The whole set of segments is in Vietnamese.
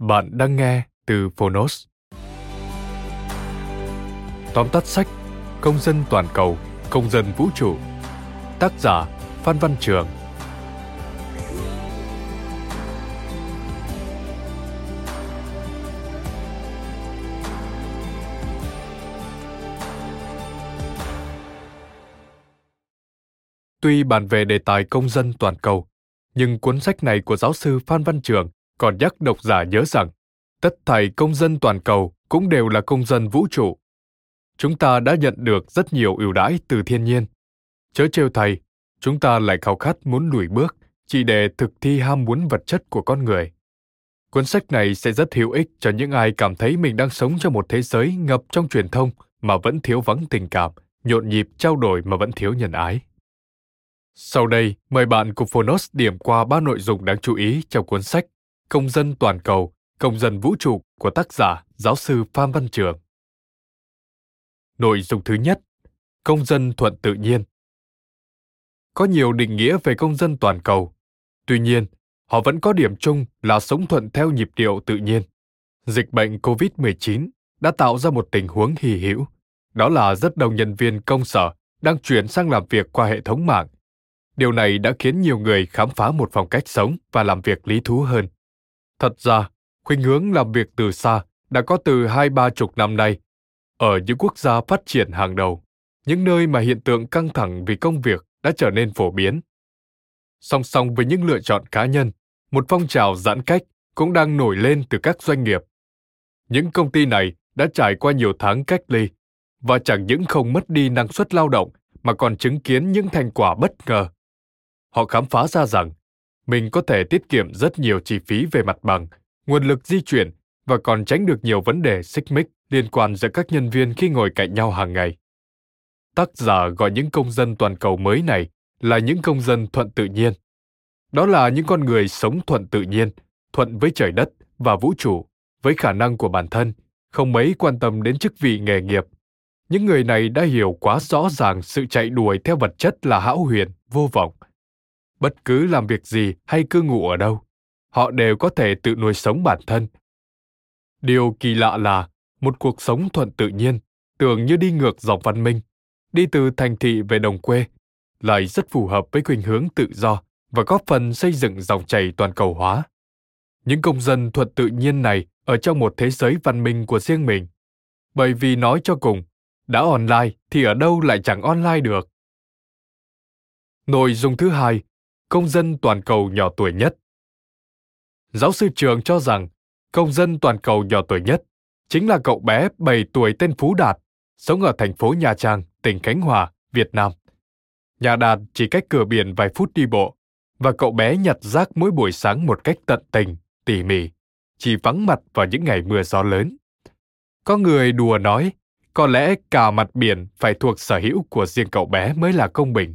Bạn đang nghe từ Phonos. Tóm tắt sách Công dân toàn cầu, công dân vũ trụ. Tác giả Phan Văn Trường. Tuy bàn về đề tài công dân toàn cầu, nhưng cuốn sách này của giáo sư Phan Văn Trường còn nhắc độc giả nhớ rằng tất thảy công dân toàn cầu cũng đều là công dân vũ trụ. Chúng ta đã nhận được rất nhiều ưu đãi từ thiên nhiên. Chớ trêu thầy, chúng ta lại khao khát muốn lùi bước chỉ để thực thi ham muốn vật chất của con người. Cuốn sách này sẽ rất hữu ích cho những ai cảm thấy mình đang sống trong một thế giới ngập trong truyền thông mà vẫn thiếu vắng tình cảm, nhộn nhịp trao đổi mà vẫn thiếu nhân ái. Sau đây, mời bạn cùng Phonos điểm qua ba nội dung đáng chú ý trong cuốn sách Công dân toàn cầu, công dân vũ trụ của tác giả giáo sư Phan Văn Trường. Nội dung thứ nhất, công dân thuận tự nhiên. Có nhiều định nghĩa về công dân toàn cầu. Tuy nhiên, họ vẫn có điểm chung là sống thuận theo nhịp điệu tự nhiên. Dịch bệnh COVID-19 đã tạo ra một tình huống hy hữu, đó là rất đông nhân viên công sở đang chuyển sang làm việc qua hệ thống mạng. Điều này đã khiến nhiều người khám phá một phong cách sống và làm việc lý thú hơn. Thật ra, khuynh hướng làm việc từ xa đã có từ hai ba chục năm nay. Ở những quốc gia phát triển hàng đầu, những nơi mà hiện tượng căng thẳng vì công việc đã trở nên phổ biến. Song song với những lựa chọn cá nhân, một phong trào giãn cách cũng đang nổi lên từ các doanh nghiệp. Những công ty này đã trải qua nhiều tháng cách ly và chẳng những không mất đi năng suất lao động mà còn chứng kiến những thành quả bất ngờ. Họ khám phá ra rằng mình có thể tiết kiệm rất nhiều chi phí về mặt bằng, nguồn lực di chuyển và còn tránh được nhiều vấn đề xích mích liên quan giữa các nhân viên khi ngồi cạnh nhau hàng ngày. Tác giả gọi những công dân toàn cầu mới này là những công dân thuận tự nhiên. Đó là những con người sống thuận tự nhiên, thuận với trời đất và vũ trụ, với khả năng của bản thân, không mấy quan tâm đến chức vị nghề nghiệp. Những người này đã hiểu quá rõ ràng sự chạy đuổi theo vật chất là hão huyền, vô vọng – bất cứ làm việc gì hay cư ngụ ở đâu, họ đều có thể tự nuôi sống bản thân. Điều kỳ lạ là một cuộc sống thuận tự nhiên, tưởng như đi ngược dòng văn minh, đi từ thành thị về đồng quê, lại rất phù hợp với khuynh hướng tự do và góp phần xây dựng dòng chảy toàn cầu hóa. Những công dân thuận tự nhiên này ở trong một thế giới văn minh của riêng mình. Bởi vì nói cho cùng, đã online thì ở đâu lại chẳng online được. Nội dung thứ hai công dân toàn cầu nhỏ tuổi nhất. Giáo sư Trường cho rằng công dân toàn cầu nhỏ tuổi nhất chính là cậu bé 7 tuổi tên Phú Đạt, sống ở thành phố Nha Trang, tỉnh Khánh Hòa, Việt Nam. Nhà Đạt chỉ cách cửa biển vài phút đi bộ, và cậu bé nhặt rác mỗi buổi sáng một cách tận tình, tỉ mỉ, chỉ vắng mặt vào những ngày mưa gió lớn. Có người đùa nói, có lẽ cả mặt biển phải thuộc sở hữu của riêng cậu bé mới là công bình.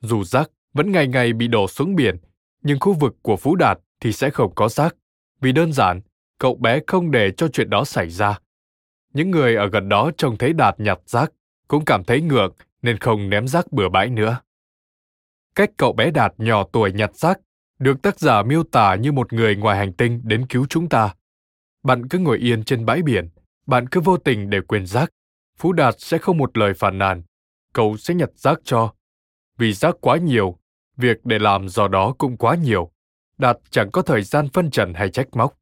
Dù rác vẫn ngày ngày bị đổ xuống biển, nhưng khu vực của Phú Đạt thì sẽ không có rác, vì đơn giản, cậu bé không để cho chuyện đó xảy ra. Những người ở gần đó trông thấy Đạt nhặt rác, cũng cảm thấy ngược nên không ném rác bừa bãi nữa. Cách cậu bé Đạt nhỏ tuổi nhặt rác được tác giả miêu tả như một người ngoài hành tinh đến cứu chúng ta. Bạn cứ ngồi yên trên bãi biển, bạn cứ vô tình để quên rác. Phú Đạt sẽ không một lời phản nàn. Cậu sẽ nhặt rác cho. Vì rác quá nhiều, việc để làm do đó cũng quá nhiều. Đạt chẳng có thời gian phân trần hay trách móc.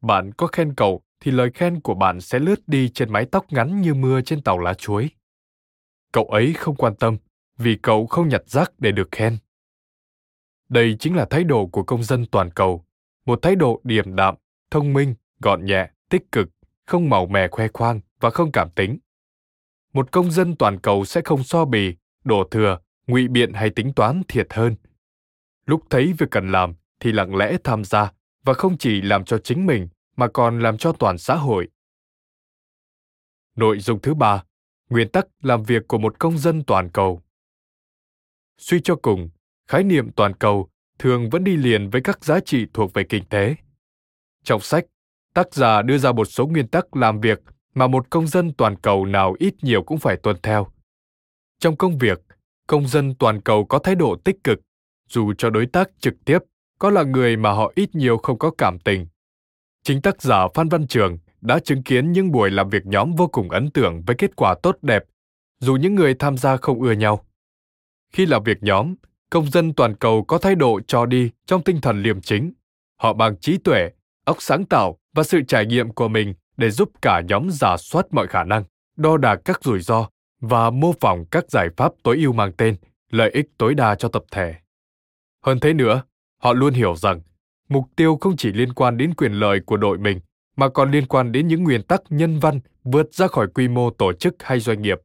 Bạn có khen cậu thì lời khen của bạn sẽ lướt đi trên mái tóc ngắn như mưa trên tàu lá chuối. Cậu ấy không quan tâm vì cậu không nhặt rác để được khen. Đây chính là thái độ của công dân toàn cầu, một thái độ điềm đạm, thông minh, gọn nhẹ, tích cực, không màu mè khoe khoang và không cảm tính. Một công dân toàn cầu sẽ không so bì, đổ thừa, ngụy biện hay tính toán thiệt hơn. Lúc thấy việc cần làm thì lặng lẽ tham gia và không chỉ làm cho chính mình mà còn làm cho toàn xã hội. Nội dung thứ ba, nguyên tắc làm việc của một công dân toàn cầu. Suy cho cùng, khái niệm toàn cầu thường vẫn đi liền với các giá trị thuộc về kinh tế. Trong sách, tác giả đưa ra một số nguyên tắc làm việc mà một công dân toàn cầu nào ít nhiều cũng phải tuân theo. Trong công việc, công dân toàn cầu có thái độ tích cực, dù cho đối tác trực tiếp có là người mà họ ít nhiều không có cảm tình. Chính tác giả Phan Văn Trường đã chứng kiến những buổi làm việc nhóm vô cùng ấn tượng với kết quả tốt đẹp, dù những người tham gia không ưa nhau. Khi làm việc nhóm, công dân toàn cầu có thái độ cho đi trong tinh thần liêm chính. Họ bằng trí tuệ, óc sáng tạo và sự trải nghiệm của mình để giúp cả nhóm giả soát mọi khả năng, đo đạc các rủi ro và mô phỏng các giải pháp tối ưu mang tên lợi ích tối đa cho tập thể. Hơn thế nữa, họ luôn hiểu rằng mục tiêu không chỉ liên quan đến quyền lợi của đội mình mà còn liên quan đến những nguyên tắc nhân văn vượt ra khỏi quy mô tổ chức hay doanh nghiệp.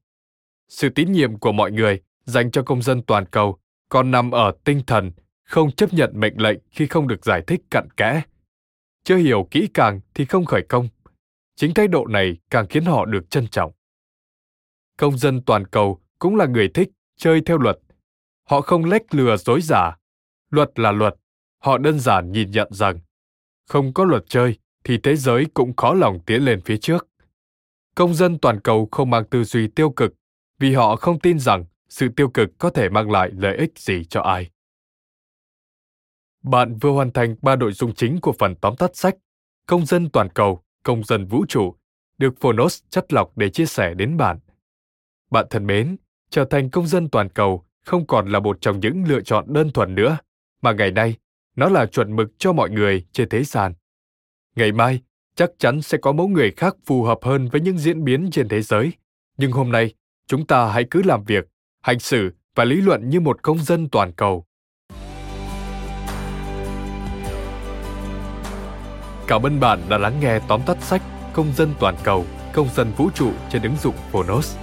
Sự tín nhiệm của mọi người dành cho công dân toàn cầu còn nằm ở tinh thần không chấp nhận mệnh lệnh khi không được giải thích cặn kẽ. Chưa hiểu kỹ càng thì không khởi công. Chính thái độ này càng khiến họ được trân trọng. Công dân toàn cầu cũng là người thích chơi theo luật. Họ không lách lừa dối giả. Luật là luật. Họ đơn giản nhìn nhận rằng không có luật chơi thì thế giới cũng khó lòng tiến lên phía trước. Công dân toàn cầu không mang tư duy tiêu cực vì họ không tin rằng sự tiêu cực có thể mang lại lợi ích gì cho ai. Bạn vừa hoàn thành ba nội dung chính của phần tóm tắt sách Công dân toàn cầu, công dân vũ trụ, được Phonos chất lọc để chia sẻ đến bạn. Bạn thân mến, trở thành công dân toàn cầu không còn là một trong những lựa chọn đơn thuần nữa, mà ngày nay nó là chuẩn mực cho mọi người trên thế gian. Ngày mai, chắc chắn sẽ có mẫu người khác phù hợp hơn với những diễn biến trên thế giới. Nhưng hôm nay, chúng ta hãy cứ làm việc, hành xử và lý luận như một công dân toàn cầu. Cảm ơn bạn đã lắng nghe tóm tắt sách Công dân toàn cầu, công dân vũ trụ trên ứng dụng Phonos.